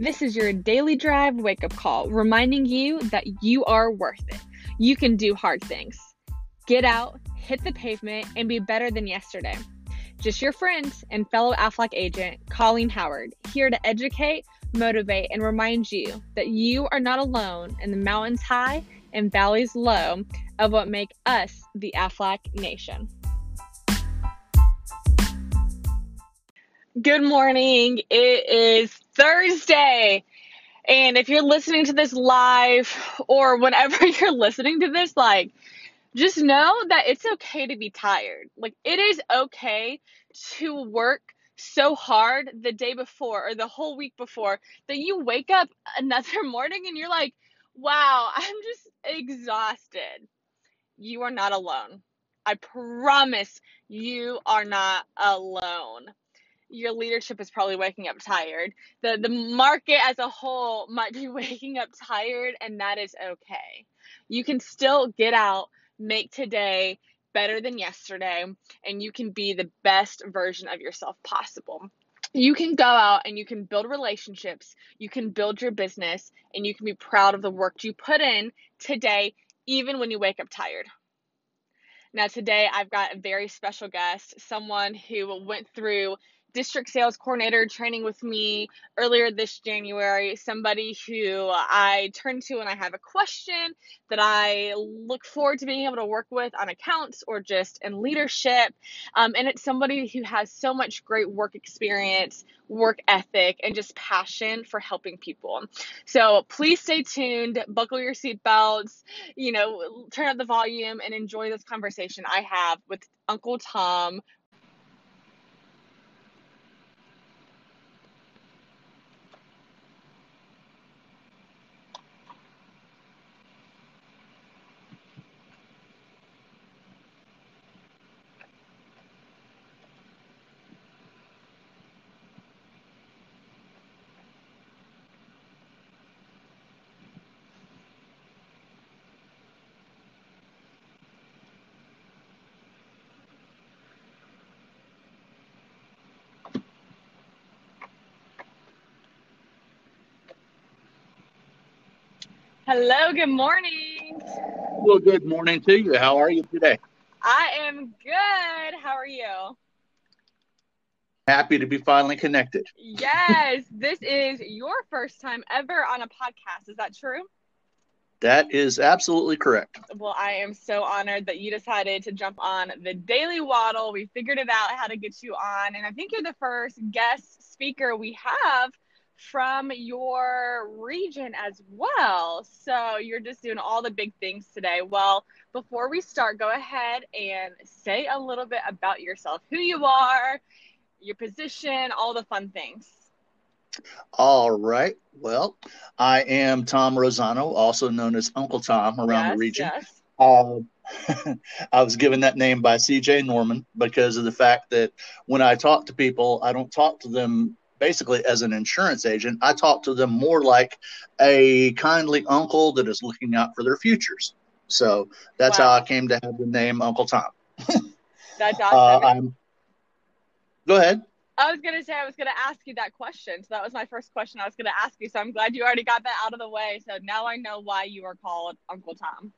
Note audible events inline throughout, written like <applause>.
This is your daily drive wake up call, reminding you that you are worth it. You can do hard things. Get out, hit the pavement, and be better than yesterday. Just your friend and fellow AFLAC agent, Colleen Howard, here to educate, motivate, and remind you that you are not alone in the mountains high and valleys low of what make us the AFLAC nation. Good morning. It is Thursday. And if you're listening to this live or whenever <laughs> you're listening to this, like, just know that it's okay to be tired. Like, it is okay to work so hard the day before or the whole week before that you wake up <laughs> another morning and you're like, wow, <laughs> I'm just exhausted. You are not alone. I promise you are not alone your leadership is probably waking up tired. The the market as a whole might be <laughs> waking up tired and that is okay. You can still get out, make today better than yesterday and you can be the best version of yourself possible. You can go out and you can build relationships, you can build your business and you can be proud of the work you put in today even when you wake up tired. Now, today I've got a very special guest, someone who went through district sales coordinator training with me earlier this January, somebody who I turn to when I have a question that I look forward to being able to work with on accounts or just in leadership. Um, and it's somebody who has so much great work experience, work ethic, and just passion for helping people. So please stay tuned, buckle your seatbelts, you know, turn up the volume and enjoy this conversation I have with Uncle Tom Hello, good morning. Well, good morning to you. How are you today? I am good. How are you? Happy to be finally connected. Yes, this is your first time ever on a podcast. Is that true? That is absolutely correct. Well, I am so honored that you decided to jump on the Daily Waddle. We figured it out how to get you on, and I think you're the first guest speaker we have from your region as well. So you're just doing all the big things today. Well, before we start, go ahead and say a little bit about yourself, who you are, your position, all the fun things. All right. Well, I am Tom Rosano, also known as Uncle Tom around yes, the region. Yes. Uh, <laughs> I was given that name by CJ Norman because of the fact that when I talk to people, I don't talk to them basically as an insurance agent, I talk to them more like a kindly uncle that is looking out for their futures. So that's wow. how I came to have the name Uncle Tom. <laughs> that's awesome. Uh, go ahead. I was gonna say I was gonna ask you that question. So that was my first question I was gonna ask you. So I'm glad you already got that out of the way. So now I know why you are called Uncle Tom.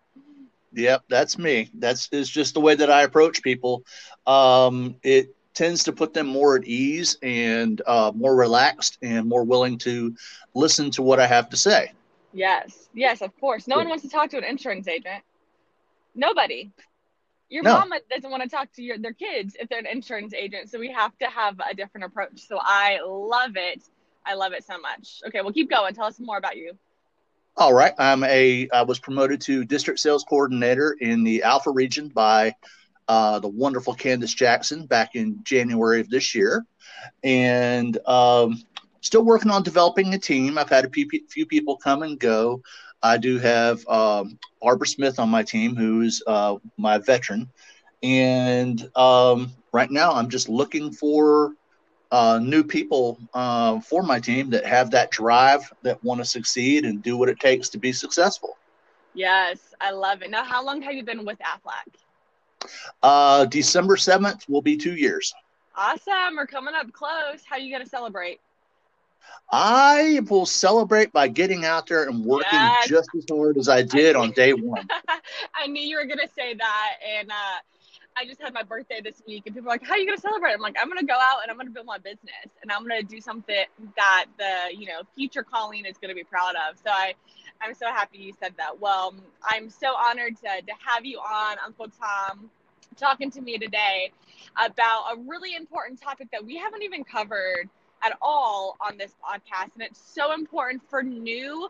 Yep, that's me. That's is just the way that I approach people. Um, it tends to put them more at ease and uh, more relaxed and more willing to listen to what I have to say. Yes, yes, of course. No yeah. one wants to talk to an insurance agent. Nobody. Your no. mama doesn't want to talk to your their kids if they're an insurance agent. So we have to have a different approach. So I love it. I love it so much. Okay, well keep going. Tell us more about you. All right. I'm a I was promoted to district sales coordinator in the Alpha region by uh, the wonderful Candace Jackson back in January of this year, and um, still working on developing a team. I've had a few, people come and go. I do have um, Barbara Smith on my team, who's uh, my veteran, and um, right now I'm just looking for uh, new people uh, for my team that have that drive, that want to succeed and do what it takes to be successful. Yes, I love it. Now, how long have you been with AFLAC? Uh, December 7th will be two years. Awesome. We're coming up close. How are you going to celebrate? I will celebrate by getting out there and working yes. just as hard as I did on day <laughs> one. I knew you were going to say that. And uh, I just had my birthday this week, and people are like, "How are you going to celebrate?" I'm like, "I'm going to go out and I'm going to build my business, and I'm going to do something that the you know future Colleen is going to be proud of." So I, I'm so happy you said that. Well, I'm so honored to to have you on, Uncle Tom, talking to me today about a really important topic that we haven't even covered at all on this podcast. And it's so important for new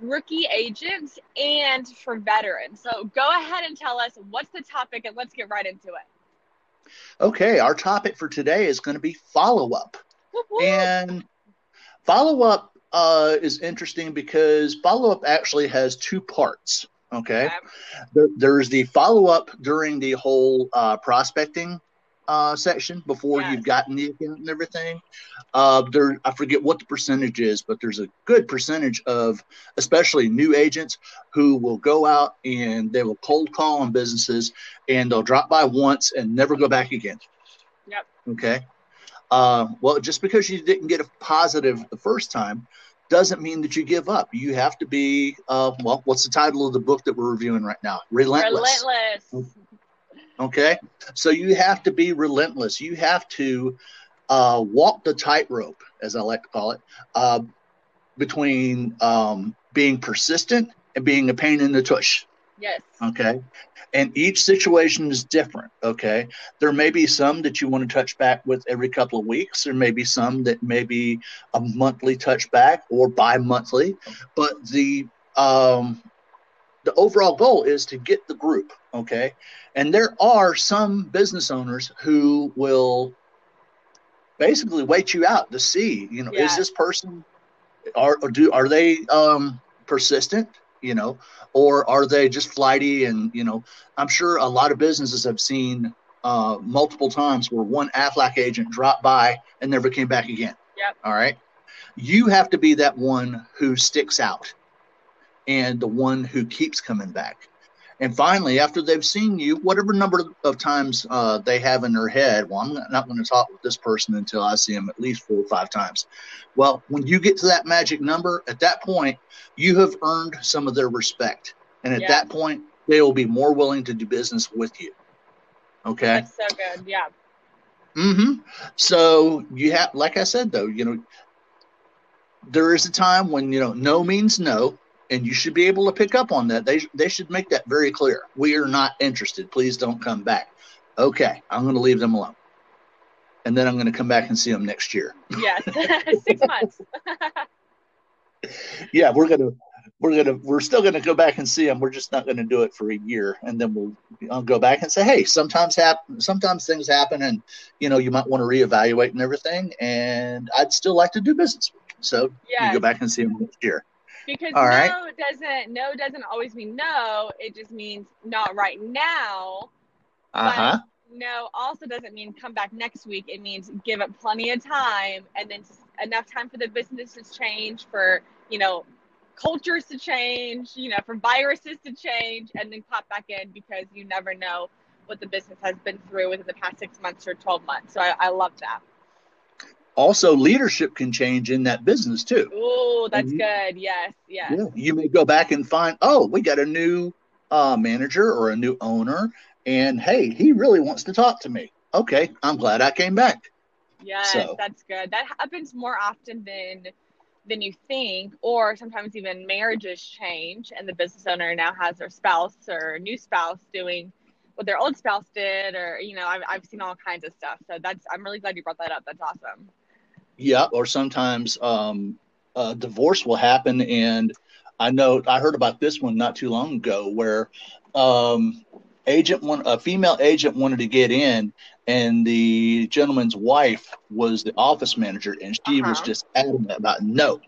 rookie agents and for veterans. So go ahead and tell us what's the topic and let's get right into it. Okay, our topic for today is going to be follow up. And follow up uh, is interesting because follow up actually has two parts. Okay. There, there's the follow up during the whole uh, prospecting uh, section before yes. you've gotten the account and everything. Uh, there, I forget what the percentage is, but there's a good percentage of, especially new agents, who will go out and they will cold call on businesses and they'll drop by once and never go back again. Yep. Okay. Uh, well, just because you didn't get a positive the first time doesn't mean that you give up. You have to be, uh, well, what's the title of the book that we're reviewing right now? Relentless. Relentless. Okay. So you have to be relentless. You have to uh, walk the tightrope, as I like to call it, uh, between um, being persistent and being a pain in the tush. Yes. Okay. And each situation is different. Okay. There may be some that you want to touch back with every couple of weeks. There may be some that may be a monthly touch back or bi monthly. But the um, the overall goal is to get the group okay and there are some business owners who will basically wait you out to see you know yeah. is this person are or do are they um persistent you know or are they just flighty and you know i'm sure a lot of businesses have seen uh multiple times where one aflac agent dropped by and never came back again yep. all right you have to be that one who sticks out and the one who keeps coming back. And finally, after they've seen you, whatever number of times uh, they have in their head, well, I'm not going to talk with this person until I see them at least four or five times. Well, when you get to that magic number, at that point, you have earned some of their respect. And at yeah. that point, they will be more willing to do business with you. Okay. That's so good. Yeah. Mm-hmm. So you have, like I said, though, you know, there is a time when, you know, no means no and you should be able to pick up on that. They they should make that very clear. We are not interested. Please don't come back. Okay, I'm going to leave them alone, and then I'm going to come back and see them next year. Yes, <laughs> six months. <laughs> yeah, we're gonna we're gonna we're still gonna go back and see them. We're just not going to do it for a year, and then we'll I'll go back and say, hey, sometimes happen, sometimes things happen, and you know you might want to reevaluate and everything. And I'd still like to do business. So you go back and see them next year. Because All no right. doesn't no doesn't always mean no. It just means not right now. Uh huh. No also doesn't mean come back next week. It means give it plenty of time and then enough time for the business to change, for you know cultures to change, you know, for viruses to change, and then pop back in because you never know what the business has been through within the past six months or 12 months. So I, I love that also leadership can change in that business too. Oh, that's you, good. Yes, yes. Yeah, you may go back and find, oh, we got a new uh, manager or a new owner, and hey, he really wants to talk to me. Okay, I'm glad I came back. Yes, so. that's good. That happens more often than than you think, or sometimes even marriages change, and the business owner now has their spouse or new spouse doing what their old spouse did, or you know, I've I've seen all kinds of stuff. So that's I'm really glad you brought that up. That's awesome. Yeah, or sometimes um, a divorce will happen, and I know I heard about this one not too long ago where um, agent one a female agent wanted to get in, and the gentleman's wife was the office manager, and she uh-huh. was just adamant about no.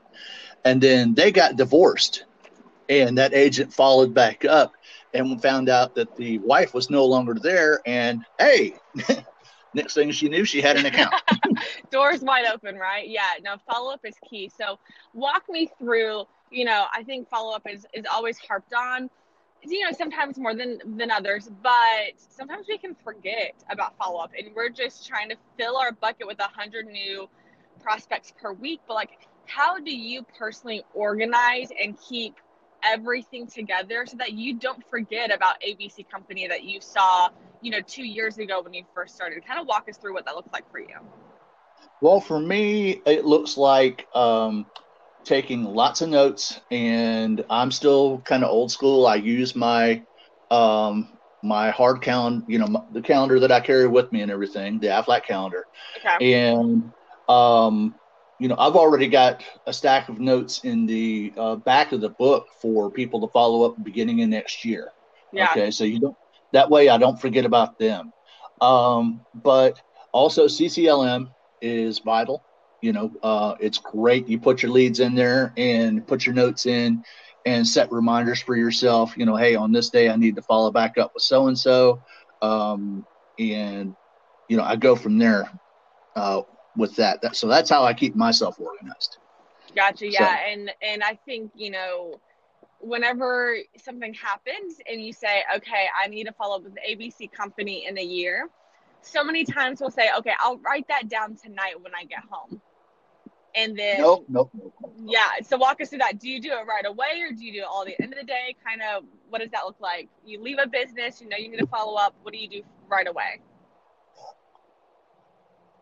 And then they got divorced, and that agent followed back up and found out that the wife was no longer there. And hey, <laughs> next thing she knew, she had an account. <laughs> Doors wide open, right? Yeah. Now follow up is key. So walk me through. You know, I think follow up is is always harped on. You know, sometimes more than than others, but sometimes we can forget about follow up, and we're just trying to fill our bucket with a hundred new prospects per week. But like, how do you personally organize and keep everything together so that you don't forget about ABC Company that you saw, you know, two years ago when you first started? Kind of walk us through what that looks like for you. Well, for me, it looks like um, taking lots of notes, and I'm still kind of old school. I use my um, my hard calendar, you know, the calendar that I carry with me and everything, the Aflac calendar, okay. and um, you know, I've already got a stack of notes in the uh, back of the book for people to follow up beginning of next year. Yeah. Okay, so you don't that way I don't forget about them. Um, but also CCLM is vital. You know, uh, it's great. You put your leads in there and put your notes in and set reminders for yourself. You know, hey, on this day I need to follow back up with so and so, and you know I go from there uh, with that. that. So that's how I keep myself organized. Gotcha. Yeah, so. and and I think you know whenever something happens and you say, okay, I need to follow up with the ABC company in a year, so many times we'll say, okay, I'll write that down tonight when I get home. And then, nope, nope, nope, yeah. So walk us through that. Do you do it right away or do you do it all the end of the day? Kind of, what does that look like? You leave a business, you know, you need to follow up. What do you do right away?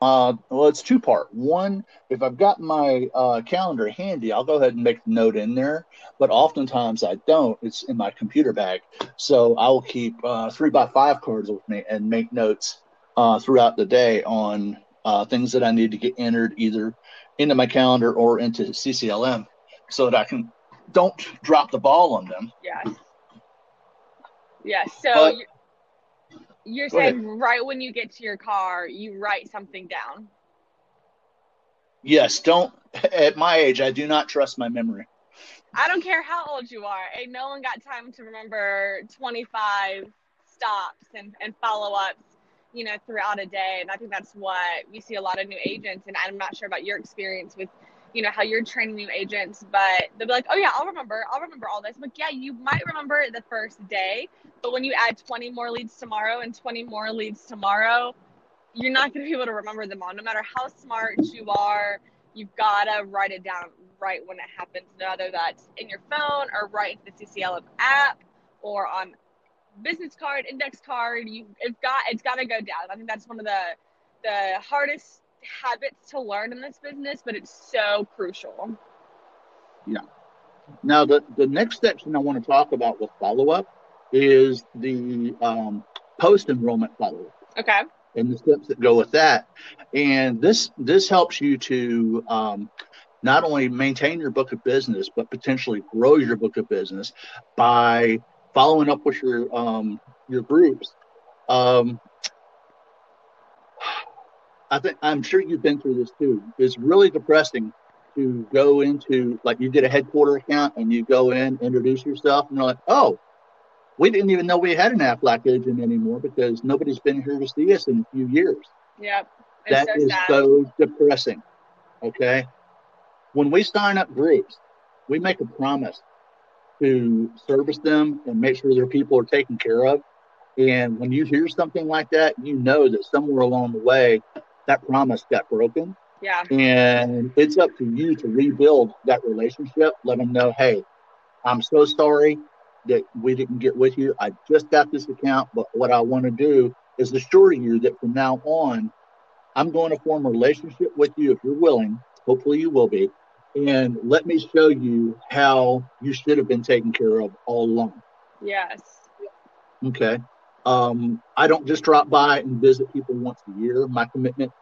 Uh, well, it's two part. One, if I've got my uh, calendar handy, I'll go ahead and make the note in there. But oftentimes I don't. It's in my computer bag, so I will keep uh, three by five cards with me and make notes uh, throughout the day on uh, things that I need to get entered either into my calendar or into CCLM, so that I can don't drop the ball on them. Yeah. Yeah. So. But, you're saying ahead. right when you get to your car, you write something down. Yes, don't at my age I do not trust my memory. I don't care how old you are. Ain't no one got time to remember 25 stops and, and follow ups, you know, throughout a day. And I think that's what we see a lot of new agents. And I'm not sure about your experience with you know how you're training new agents but they'll be like oh yeah i'll remember i'll remember all this. I'm like yeah you might remember the first day but when you add 20 more leads tomorrow and 20 more leads tomorrow you're not going to be able to remember them all no matter how smart you are. You've got to write it down right when it happens whether that's in your phone or right in the cclm app or on business card index card. You it's got it's got to go down. I think that's one of the the hardest habits to learn in this business, but it's so crucial. Yeah. Now, the, the next section I want to talk about with follow up is the um, post enrollment follow up. Okay. And the steps that go with that. And this this helps you to um, not only maintain your book of business, but potentially grow your book of business by following up with your um, your groups. Um, I think I'm sure you've been through this too. It's really depressing to go into like you get a headquarter account and you go in, introduce yourself, and they're like, "Oh, we didn't even know we had an Aflac agent anymore because nobody's been here to see us in a few years." Yep. That so is sad. so depressing. Okay. When we sign up groups, we make a promise to service them and make sure their people are taken care of. And when you hear something like that, you know that somewhere along the way, that promise got broken. Yeah. And it's up to you to rebuild that relationship. Let them know, hey, I'm so sorry that we didn't get with you. I just got this account, but what I want to do is assure you that from now on, I'm going to form a relationship with you if you're willing. Hopefully, you will be. And let me show you how you should have been taken care of all along. Yes. Okay. Um, I don't just drop by and visit people once a year. My commitment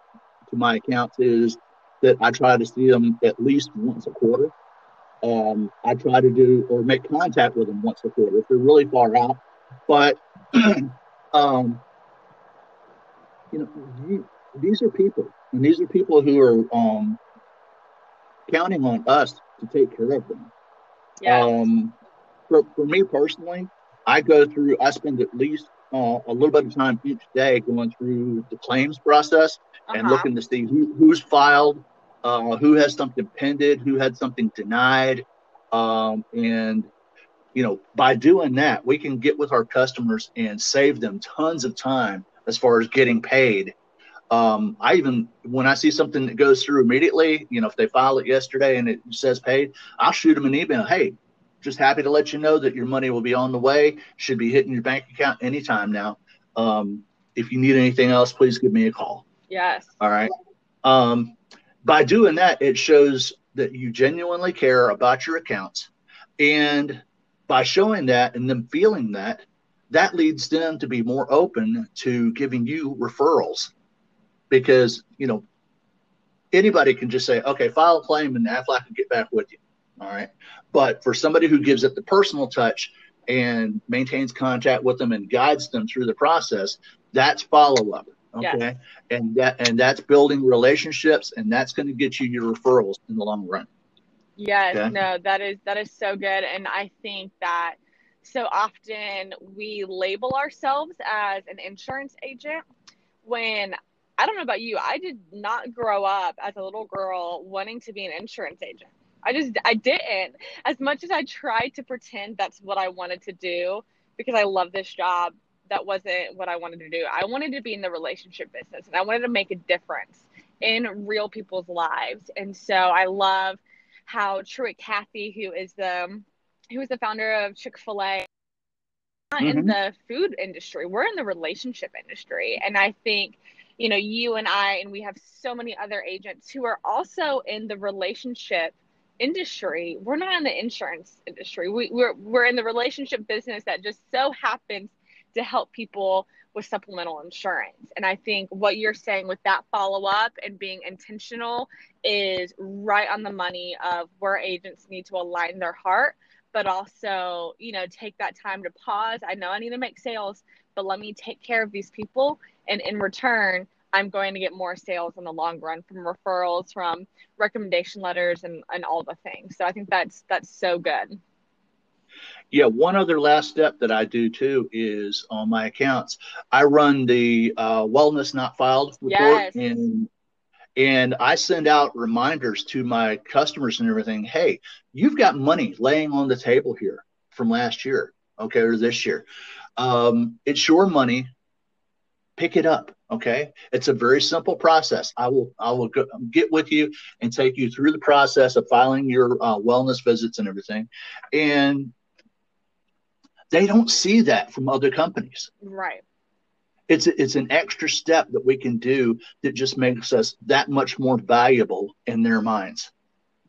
to my accounts is that I try to see them at least once a quarter. Um, I try to do or make contact with them once a quarter if they're really far out. But <clears throat> um, you know, you, these are people, and these are people who are um, counting on us to take care of them. Yeah. Um, for, for me personally, I go through. I spend at least uh, a little bit of time each day going through the claims process uh-huh. and looking to see who, who's filed, uh, who has something pended, who had something denied. Um, and, you know, by doing that, we can get with our customers and save them tons of time as far as getting paid Um, I even when I see something that goes through immediately, you know, if they file it yesterday and it says paid, I'll shoot them an email. Hey, just happy to let you know that your money will be on the way. Should be hitting your bank account anytime now. Um, if you need anything else, please give me a call. Yes. All right. Um, by doing that, it shows that you genuinely care about your accounts. And by showing that and them feeling that, that leads them to be more open to giving you referrals because, you know, anybody can just say, okay, file a claim and Aflac can get back with you. All right. But for somebody who gives it the personal touch and maintains contact with them and guides them through the process, that's follow up. Okay. Yes. And that and that's building relationships and that's going to get you your referrals in the long run. Yes, okay? no, that is that is so good. And I think that so often we label ourselves as an insurance agent when I don't know about you, I did not grow up as a little girl wanting to be an insurance agent. I just I didn't. As much as I tried to pretend that's what I wanted to do because I love this job, that wasn't what I wanted to do. I wanted to be in the relationship business and I wanted to make a difference in real people's lives. And so I love how Truett Cathy, who is the who is the founder of Chick-fil-A, not mm-hmm. in the food industry. We're in the relationship industry. And I think, you know, you and I and we have so many other agents who are also in the relationship industry. We're not in the insurance industry. We, we're we're in the relationship business that just so happens to help people with supplemental insurance. And I think what you're saying with that follow up and being intentional is right on the money of where agents need to align their heart, but also, you know, take that time to pause. I know I need to make sales, but let me take care of these people. And in return, I'm going to get more sales in the long run from referrals, from recommendation letters and, and all the things. So I think that's that's so good. Yeah, one other last step that I do too is on my accounts, I run the uh, wellness not filed report, yes. and and I send out reminders to my customers and everything. Hey, you've got money laying on the table here from last year, okay, or this year. Um, it's your money. Pick it up. Okay, it's a very simple process. I will I will go, get with you and take you through the process of filing your uh, wellness visits and everything, and they don't see that from other companies. Right. It's it's an extra step that we can do that just makes us that much more valuable in their minds.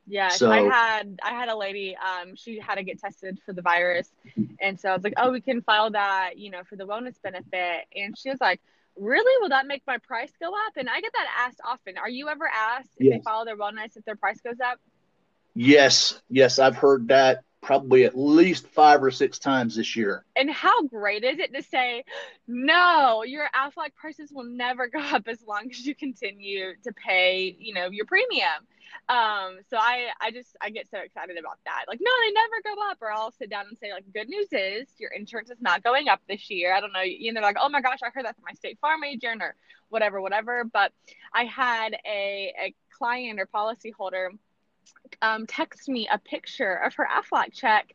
Yeah, so, I had I had a lady. Um, she had to get tested for the virus, and so I was like, "Oh, we can file that, you know, for the wellness benefit." And she was like, "Really? Will that make my price go up?" And I get that asked often. Are you ever asked if yes. they follow their wellness if their price goes up? Yes, yes, I've heard that probably at least five or six times this year. And how great is it to say, no, your Aflac prices will never <laughs> go up as long as you continue to pay, you know, your premium. Um, so I, I just, I get so excited about that. Like, no, they never go up. Or I'll sit down and say, like, good news is your insurance is not going up this year. I don't know. And they're like, oh my gosh, I heard that from my state farm agent or whatever, whatever. But I had a, a client or policy holder um, text me a picture of her Aflac check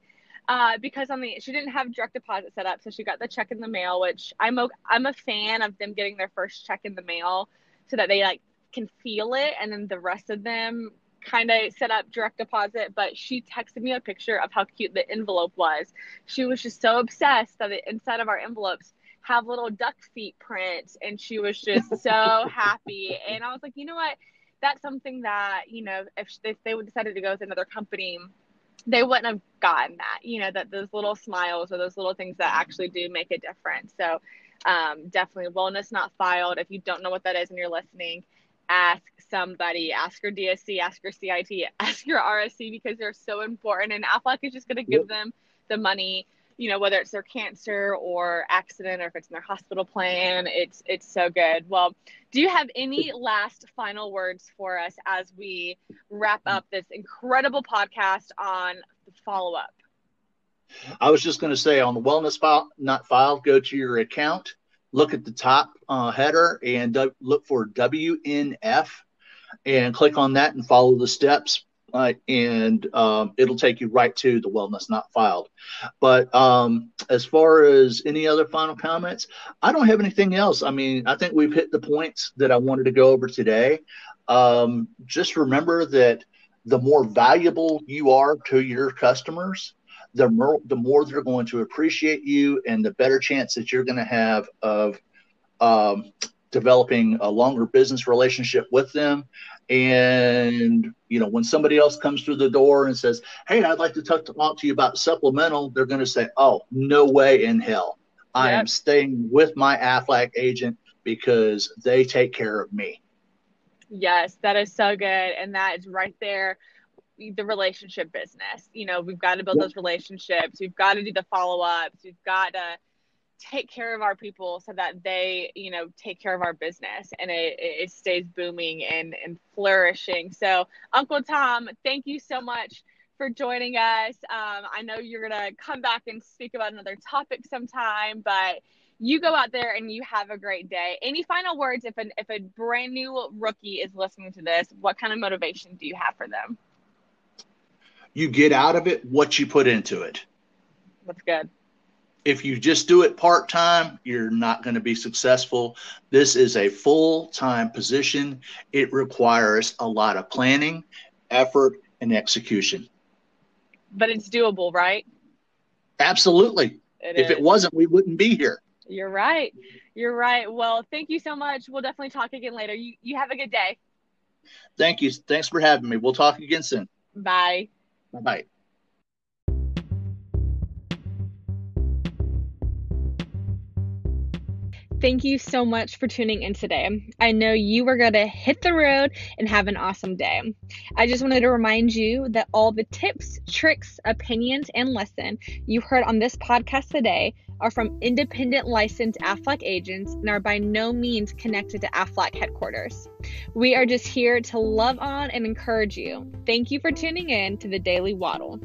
uh, because on the she didn't have direct deposit set up, so she got the check in the mail. Which I'm a, I'm a fan of them getting their first check in the mail so that they like can feel it, and then the rest of them kind of set up direct deposit. But she texted me a picture of how cute the envelope was. She was just so obsessed that the inside of our envelopes have little duck feet prints, and she was just so <laughs> happy. And I was like, you know what? That's something that you know if, if they would decided to go with another company they wouldn't have gotten that you know that those little smiles or those little things that actually do make a difference. So um, definitely wellness not filed. If you don't know what that is and you're listening ask somebody. Ask your dsc ask your cit <laughs> ask your rsc because they're so important. And aflac is just going to give yep. them the money you know whether it's their cancer or accident or if it's in their hospital plan it's it's so good. Well do you have any <laughs> last final words for us as we wrap up this incredible podcast on the follow-up? I was just going to say on the wellness file not file go to your account look at the top uh, header and look for wnf and click on that and follow the steps uh, and um, it'll take you right to the wellness not filed. But um, as far as any other final comments, I don't have anything else. I mean, I think we've hit the points that I wanted to go over today. Um, just remember that the more valuable you are to your customers, the more the more they're going to appreciate you, and the better chance that you're going to have of um, developing a longer business relationship with them and you know when somebody else comes through the door and says hey i'd like to talk to, talk to you about supplemental they're going to say oh no way in hell. I yep. am staying with my aflac agent because they take care of me. Yes that is so good. And that is right there the relationship business. You know we've got to build yep. those relationships. We've got to do the follow-ups. We've got to take care of our people so that they you know take care of our business and it, it stays booming and, and flourishing. So uncle tom thank you so much for joining us. Um, i know you're gonna come back and speak about another topic sometime but you go out there and you have a great day. Any final words if, an, if a brand new rookie is listening to this what kind of motivation do you have for them? You get out of it what you put into it. That's good if you just do it part time, you're not going to be successful. This is a full time position. It requires a lot of planning, effort, and execution. But it's doable, right? Absolutely. It if is. it wasn't, we wouldn't be here. You're right. You're right. Well, thank you so much. We'll definitely talk again later. You you have a good day. Thank you. Thanks for having me. We'll talk again soon. Bye. Bye bye. Thank you so much for tuning in today. I know you are going to hit the road and have an awesome day. I just wanted to remind you that all the tips, tricks, opinions, and lesson you heard on this podcast today are from independent licensed AFLAC agents and are by no means connected to AFLAC headquarters. We are just here to love on and encourage you. Thank you for tuning in to the Daily Waddle.